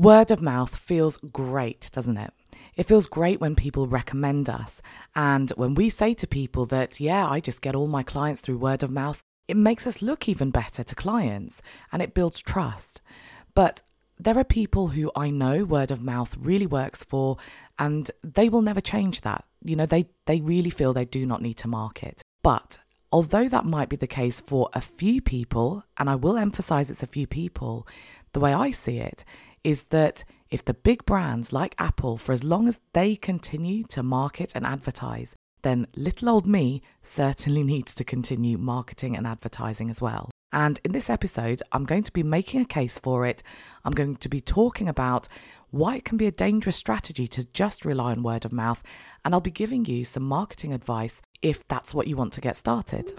Word of mouth feels great, doesn't it? It feels great when people recommend us. And when we say to people that, yeah, I just get all my clients through word of mouth, it makes us look even better to clients and it builds trust. But there are people who I know word of mouth really works for, and they will never change that. You know, they, they really feel they do not need to market. But although that might be the case for a few people, and I will emphasize it's a few people, the way I see it is that if the big brands like Apple, for as long as they continue to market and advertise, then little old me certainly needs to continue marketing and advertising as well. And in this episode, I'm going to be making a case for it. I'm going to be talking about why it can be a dangerous strategy to just rely on word of mouth, and I'll be giving you some marketing advice if that's what you want to get started.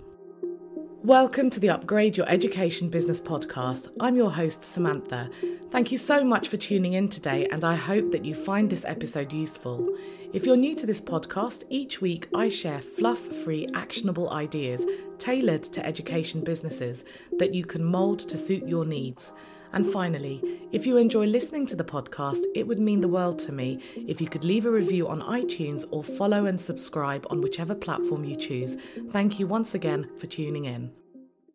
Welcome to the Upgrade Your Education Business podcast. I'm your host, Sumantha. Thank you so much for tuning in today, and I hope that you find this episode useful. If you're new to this podcast, each week I share fluff free, actionable ideas tailored to education businesses that you can mould to suit your needs. And finally, if you enjoy listening to the podcast, it would mean the world to me if you could leave a review on iTunes or follow and subscribe on whichever platform you choose. Thank you once again for tuning in.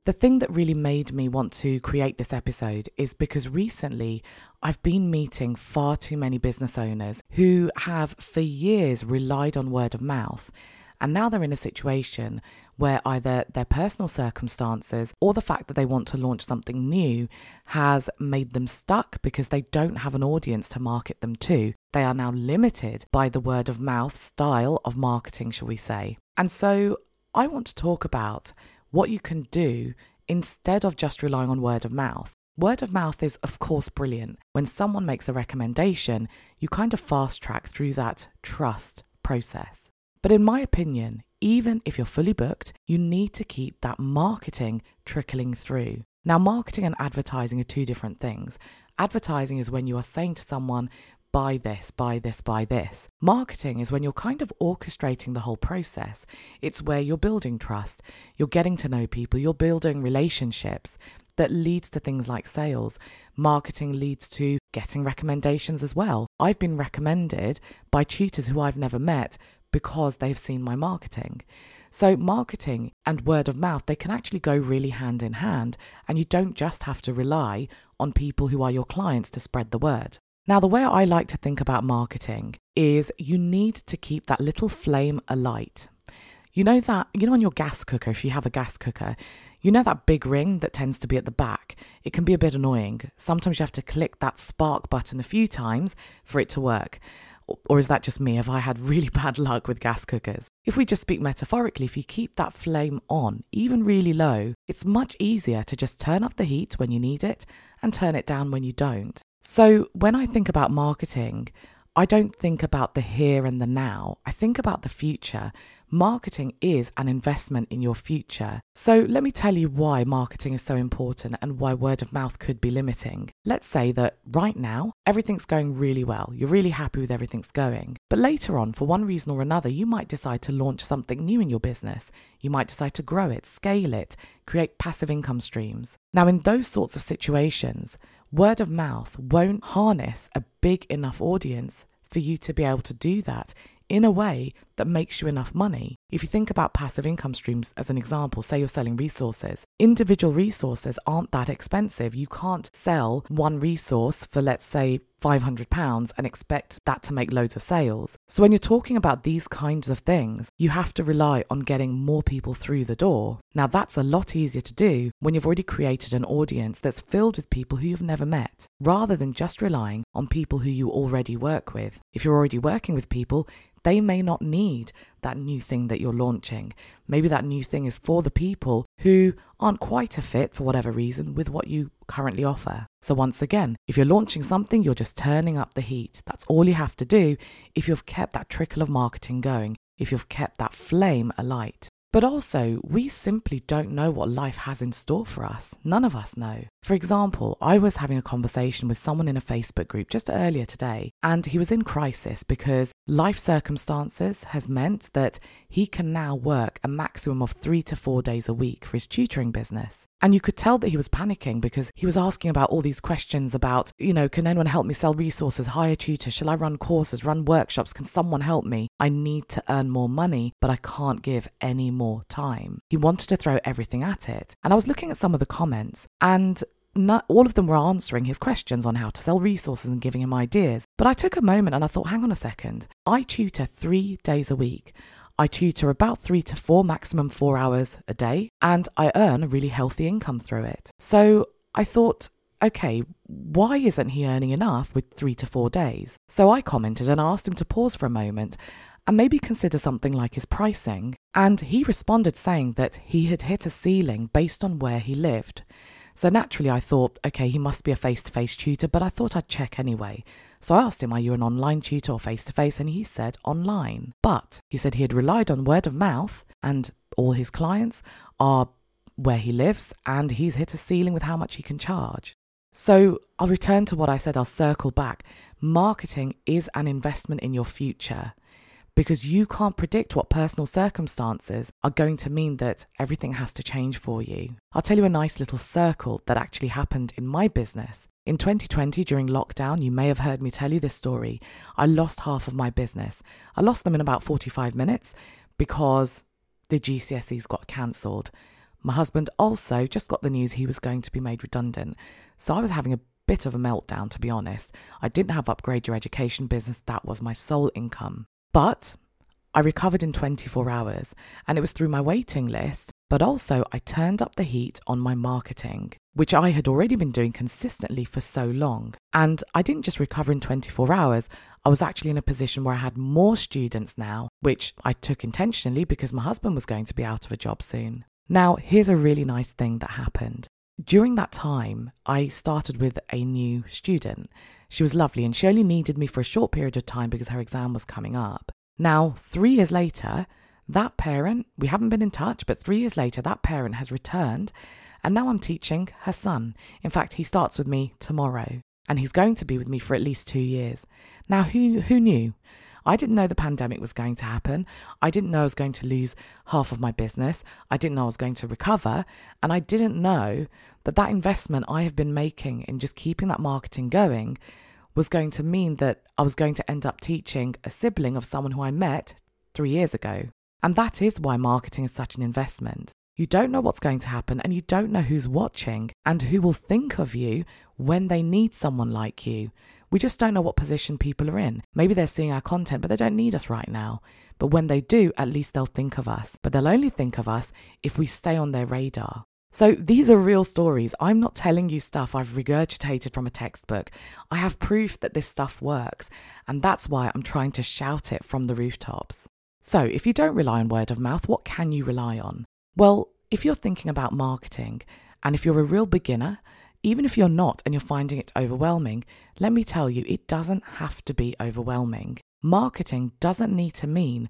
The thing that really made me want to create this episode is because recently I've been meeting far too many business owners who have for years relied on word of mouth. And now they're in a situation where either their personal circumstances or the fact that they want to launch something new has made them stuck because they don't have an audience to market them to. They are now limited by the word of mouth style of marketing, shall we say. And so I want to talk about what you can do instead of just relying on word of mouth. Word of mouth is, of course, brilliant. When someone makes a recommendation, you kind of fast track through that trust process. But in my opinion, even if you're fully booked, you need to keep that marketing trickling through. Now, marketing and advertising are two different things. Advertising is when you are saying to someone, buy this, buy this, buy this. Marketing is when you're kind of orchestrating the whole process. It's where you're building trust, you're getting to know people, you're building relationships that leads to things like sales. Marketing leads to getting recommendations as well. I've been recommended by tutors who I've never met because they've seen my marketing. So, marketing and word of mouth, they can actually go really hand in hand, and you don't just have to rely on people who are your clients to spread the word. Now, the way I like to think about marketing is you need to keep that little flame alight. You know that, you know, on your gas cooker, if you have a gas cooker, you know that big ring that tends to be at the back? It can be a bit annoying. Sometimes you have to click that spark button a few times for it to work. Or is that just me? Have I had really bad luck with gas cookers? If we just speak metaphorically, if you keep that flame on, even really low, it's much easier to just turn up the heat when you need it and turn it down when you don't. So when I think about marketing, I don't think about the here and the now. I think about the future Marketing is an investment in your future. So let me tell you why marketing is so important and why word of mouth could be limiting. Let's say that right now, everything's going really well. You're really happy with everything's going. But later on, for one reason or another, you might decide to launch something new in your business. You might decide to grow it, scale it, create passive income streams. Now, in those sorts of situations, word of mouth won't harness a big enough audience for you to be able to do that in a way that makes you enough money. If you think about passive income streams as an example, say you're selling resources, individual resources aren't that expensive. You can't sell one resource for, let's say, £500 and expect that to make loads of sales. So, when you're talking about these kinds of things, you have to rely on getting more people through the door. Now, that's a lot easier to do when you've already created an audience that's filled with people who you've never met, rather than just relying on people who you already work with. If you're already working with people, they may not need that new thing that you're launching. Maybe that new thing is for the people who aren't quite a fit for whatever reason with what you currently offer. So, once again, if you're launching something, you're just turning up the heat. That's all you have to do if you've kept that trickle of marketing going, if you've kept that flame alight. But also, we simply don't know what life has in store for us. None of us know. For example, I was having a conversation with someone in a Facebook group just earlier today, and he was in crisis because life circumstances has meant that he can now work a maximum of three to four days a week for his tutoring business. And you could tell that he was panicking because he was asking about all these questions about, you know, can anyone help me sell resources, hire tutors? Shall I run courses, run workshops? Can someone help me? I need to earn more money, but I can't give any more time. He wanted to throw everything at it. And I was looking at some of the comments and not, all of them were answering his questions on how to sell resources and giving him ideas. But I took a moment and I thought, hang on a second. I tutor three days a week. I tutor about three to four, maximum four hours a day, and I earn a really healthy income through it. So I thought, okay, why isn't he earning enough with three to four days? So I commented and asked him to pause for a moment and maybe consider something like his pricing. And he responded saying that he had hit a ceiling based on where he lived. So naturally, I thought, okay, he must be a face to face tutor, but I thought I'd check anyway. So I asked him, Are you an online tutor or face to face? And he said online. But he said he had relied on word of mouth and all his clients are where he lives and he's hit a ceiling with how much he can charge. So I'll return to what I said, I'll circle back. Marketing is an investment in your future because you can't predict what personal circumstances are going to mean that everything has to change for you. I'll tell you a nice little circle that actually happened in my business. In 2020, during lockdown, you may have heard me tell you this story. I lost half of my business. I lost them in about 45 minutes because the GCSEs got cancelled. My husband also just got the news he was going to be made redundant. So I was having a bit of a meltdown, to be honest. I didn't have Upgrade Your Education business, that was my sole income. But I recovered in 24 hours, and it was through my waiting list. But also, I turned up the heat on my marketing, which I had already been doing consistently for so long. And I didn't just recover in 24 hours, I was actually in a position where I had more students now, which I took intentionally because my husband was going to be out of a job soon. Now, here's a really nice thing that happened. During that time, I started with a new student. She was lovely and she only needed me for a short period of time because her exam was coming up. Now, three years later, that parent, we haven't been in touch, but three years later, that parent has returned and now I'm teaching her son. In fact, he starts with me tomorrow and he's going to be with me for at least two years. Now, who, who knew? I didn't know the pandemic was going to happen. I didn't know I was going to lose half of my business. I didn't know I was going to recover. And I didn't know that that investment I have been making in just keeping that marketing going was going to mean that I was going to end up teaching a sibling of someone who I met three years ago. And that is why marketing is such an investment. You don't know what's going to happen and you don't know who's watching and who will think of you when they need someone like you. We just don't know what position people are in. Maybe they're seeing our content, but they don't need us right now. But when they do, at least they'll think of us. But they'll only think of us if we stay on their radar. So these are real stories. I'm not telling you stuff I've regurgitated from a textbook. I have proof that this stuff works, and that's why I'm trying to shout it from the rooftops. So if you don't rely on word of mouth, what can you rely on? Well, if you're thinking about marketing, and if you're a real beginner, even if you're not and you're finding it overwhelming, let me tell you, it doesn't have to be overwhelming. Marketing doesn't need to mean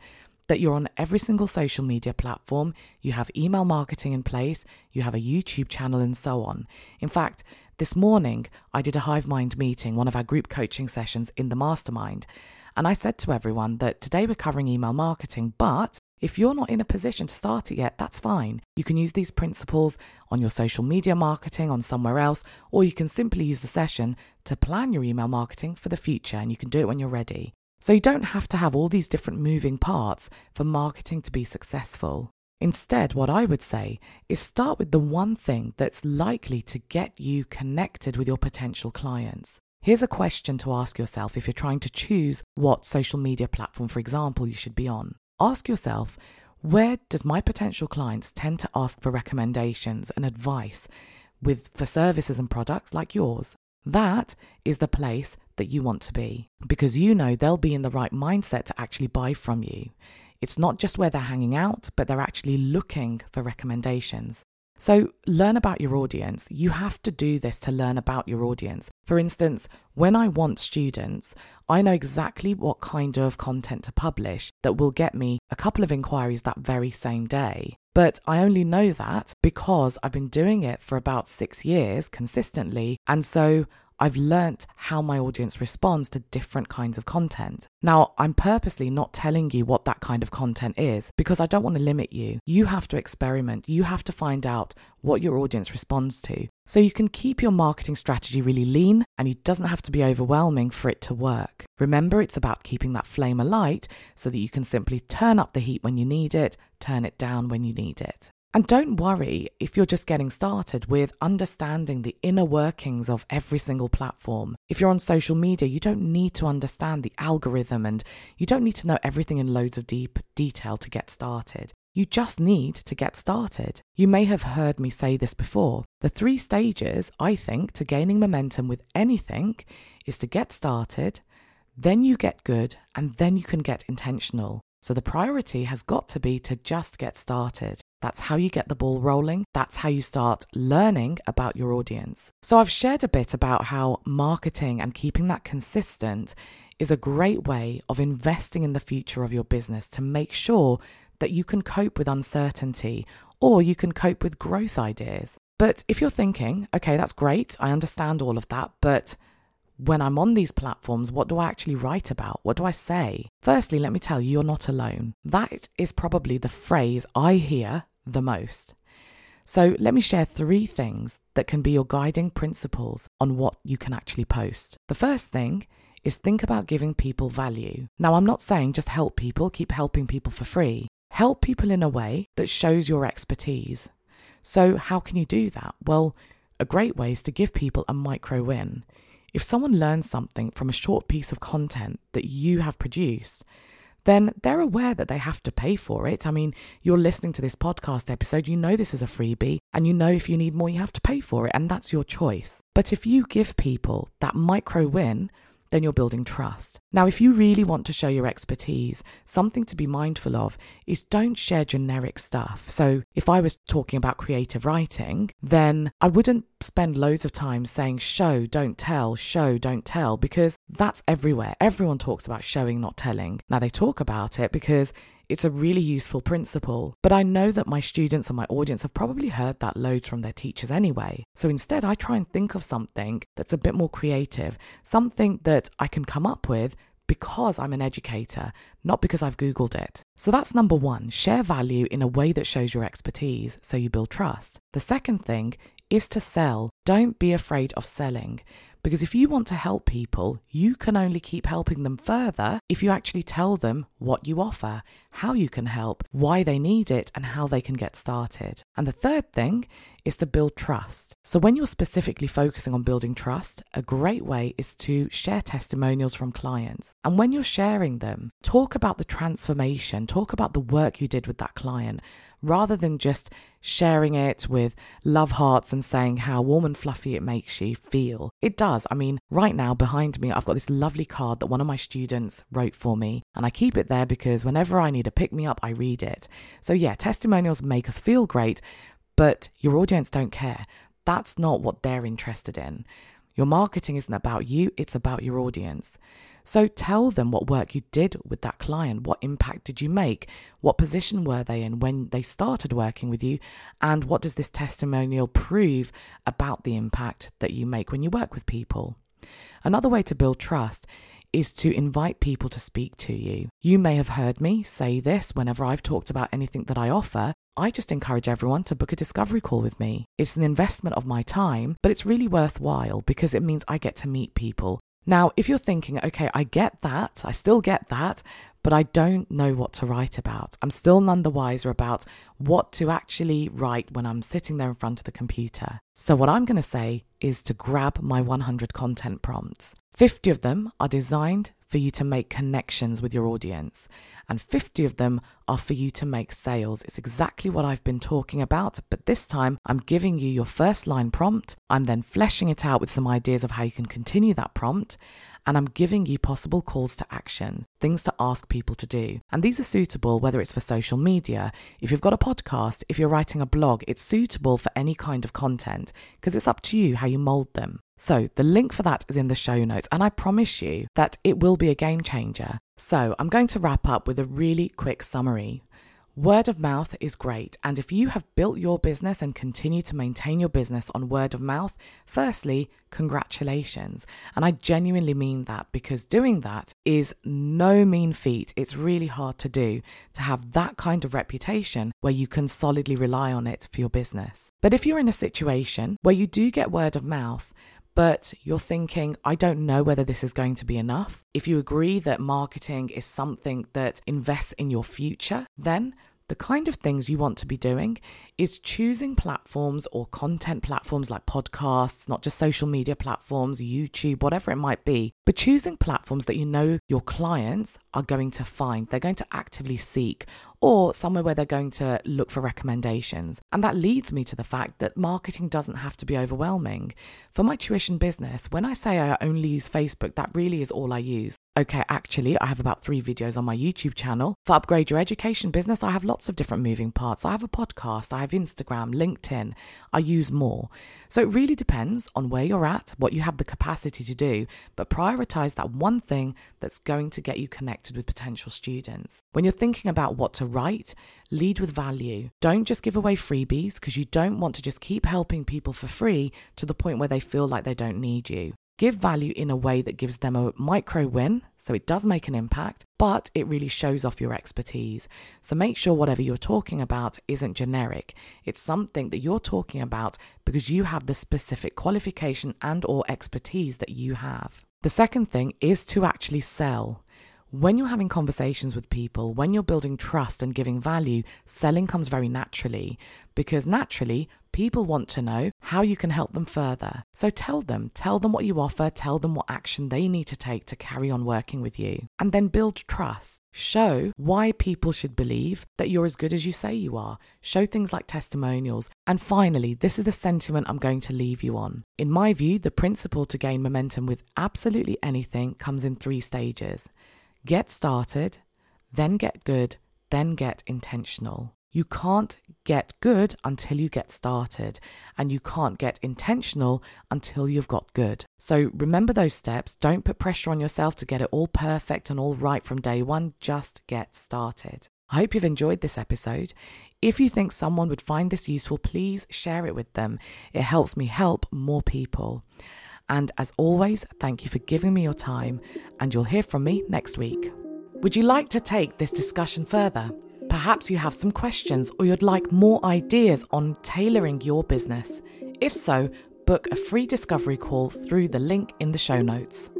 that you're on every single social media platform, you have email marketing in place, you have a YouTube channel, and so on. In fact, this morning I did a Hive Mind meeting, one of our group coaching sessions in the mastermind. And I said to everyone that today we're covering email marketing, but if you're not in a position to start it yet, that's fine. You can use these principles on your social media marketing, on somewhere else, or you can simply use the session to plan your email marketing for the future and you can do it when you're ready. So you don't have to have all these different moving parts for marketing to be successful. Instead, what I would say is start with the one thing that's likely to get you connected with your potential clients. Here's a question to ask yourself if you're trying to choose what social media platform, for example, you should be on. Ask yourself, where does my potential clients tend to ask for recommendations and advice with for services and products like yours? That is the place that you want to be because you know they'll be in the right mindset to actually buy from you. It's not just where they're hanging out, but they're actually looking for recommendations. So, learn about your audience. You have to do this to learn about your audience. For instance, when I want students, I know exactly what kind of content to publish that will get me a couple of inquiries that very same day. But I only know that because I've been doing it for about six years consistently. And so I've learnt how my audience responds to different kinds of content. Now, I'm purposely not telling you what that kind of content is because I don't want to limit you. You have to experiment. You have to find out what your audience responds to. So you can keep your marketing strategy really lean and it doesn't have to be overwhelming for it to work. Remember, it's about keeping that flame alight so that you can simply turn up the heat when you need it, turn it down when you need it. And don't worry if you're just getting started with understanding the inner workings of every single platform. If you're on social media, you don't need to understand the algorithm and you don't need to know everything in loads of deep detail to get started. You just need to get started. You may have heard me say this before. The three stages, I think, to gaining momentum with anything is to get started, then you get good, and then you can get intentional. So the priority has got to be to just get started. That's how you get the ball rolling. That's how you start learning about your audience. So, I've shared a bit about how marketing and keeping that consistent is a great way of investing in the future of your business to make sure that you can cope with uncertainty or you can cope with growth ideas. But if you're thinking, okay, that's great, I understand all of that, but when I'm on these platforms, what do I actually write about? What do I say? Firstly, let me tell you, you're not alone. That is probably the phrase I hear the most. So, let me share three things that can be your guiding principles on what you can actually post. The first thing is think about giving people value. Now, I'm not saying just help people, keep helping people for free. Help people in a way that shows your expertise. So, how can you do that? Well, a great way is to give people a micro win. If someone learns something from a short piece of content that you have produced, then they're aware that they have to pay for it. I mean, you're listening to this podcast episode, you know this is a freebie, and you know if you need more, you have to pay for it, and that's your choice. But if you give people that micro win, then you're building trust. Now, if you really want to show your expertise, something to be mindful of is don't share generic stuff. So, if I was talking about creative writing, then I wouldn't spend loads of time saying show, don't tell, show, don't tell, because that's everywhere. Everyone talks about showing, not telling. Now, they talk about it because it's a really useful principle, but I know that my students and my audience have probably heard that loads from their teachers anyway. So instead, I try and think of something that's a bit more creative, something that I can come up with because I'm an educator, not because I've Googled it. So that's number one share value in a way that shows your expertise so you build trust. The second thing is to sell. Don't be afraid of selling. Because if you want to help people, you can only keep helping them further if you actually tell them what you offer, how you can help, why they need it, and how they can get started. And the third thing is to build trust. So, when you're specifically focusing on building trust, a great way is to share testimonials from clients. And when you're sharing them, talk about the transformation, talk about the work you did with that client, rather than just sharing it with love hearts and saying how warm and fluffy it makes you feel. It does. I mean, right now behind me, I've got this lovely card that one of my students wrote for me, and I keep it there because whenever I need a pick me up, I read it. So, yeah, testimonials make us feel great, but your audience don't care. That's not what they're interested in. Your marketing isn't about you, it's about your audience. So tell them what work you did with that client. What impact did you make? What position were they in when they started working with you? And what does this testimonial prove about the impact that you make when you work with people? Another way to build trust is to invite people to speak to you. You may have heard me say this whenever I've talked about anything that I offer. I just encourage everyone to book a discovery call with me. It's an investment of my time, but it's really worthwhile because it means I get to meet people. Now, if you're thinking, okay, I get that, I still get that, but I don't know what to write about. I'm still none the wiser about what to actually write when I'm sitting there in front of the computer. So, what I'm going to say is to grab my 100 content prompts. 50 of them are designed for you to make connections with your audience, and 50 of them are for you to make sales. It's exactly what I've been talking about, but this time I'm giving you your first line prompt. I'm then fleshing it out with some ideas of how you can continue that prompt, and I'm giving you possible calls to action, things to ask people to do. And these are suitable whether it's for social media, if you've got a podcast, if you're writing a blog, it's suitable for any kind of content because it's up to you how you mold them. So, the link for that is in the show notes, and I promise you that it will be a game changer. So, I'm going to wrap up with a really quick summary. Word of mouth is great, and if you have built your business and continue to maintain your business on word of mouth, firstly, congratulations. And I genuinely mean that because doing that is no mean feat. It's really hard to do to have that kind of reputation where you can solidly rely on it for your business. But if you're in a situation where you do get word of mouth, but you're thinking, I don't know whether this is going to be enough. If you agree that marketing is something that invests in your future, then the kind of things you want to be doing is choosing platforms or content platforms like podcasts, not just social media platforms, YouTube, whatever it might be, but choosing platforms that you know your clients are going to find, they're going to actively seek, or somewhere where they're going to look for recommendations. And that leads me to the fact that marketing doesn't have to be overwhelming. For my tuition business, when I say I only use Facebook, that really is all I use. Okay, actually, I have about three videos on my YouTube channel. For Upgrade Your Education business, I have lots of different moving parts. I have a podcast, I have Instagram, LinkedIn, I use more. So it really depends on where you're at, what you have the capacity to do, but prioritize that one thing that's going to get you connected with potential students. When you're thinking about what to write, lead with value. Don't just give away freebies because you don't want to just keep helping people for free to the point where they feel like they don't need you. Give value in a way that gives them a micro win, so it does make an impact, but it really shows off your expertise. So make sure whatever you're talking about isn't generic. It's something that you're talking about because you have the specific qualification and or expertise that you have. The second thing is to actually sell. When you're having conversations with people, when you're building trust and giving value, selling comes very naturally because naturally people want to know how you can help them further. So tell them, tell them what you offer, tell them what action they need to take to carry on working with you, and then build trust. Show why people should believe that you're as good as you say you are. Show things like testimonials. And finally, this is the sentiment I'm going to leave you on. In my view, the principle to gain momentum with absolutely anything comes in three stages. Get started, then get good, then get intentional. You can't get good until you get started, and you can't get intentional until you've got good. So remember those steps. Don't put pressure on yourself to get it all perfect and all right from day one. Just get started. I hope you've enjoyed this episode. If you think someone would find this useful, please share it with them. It helps me help more people. And as always, thank you for giving me your time, and you'll hear from me next week. Would you like to take this discussion further? Perhaps you have some questions or you'd like more ideas on tailoring your business. If so, book a free discovery call through the link in the show notes.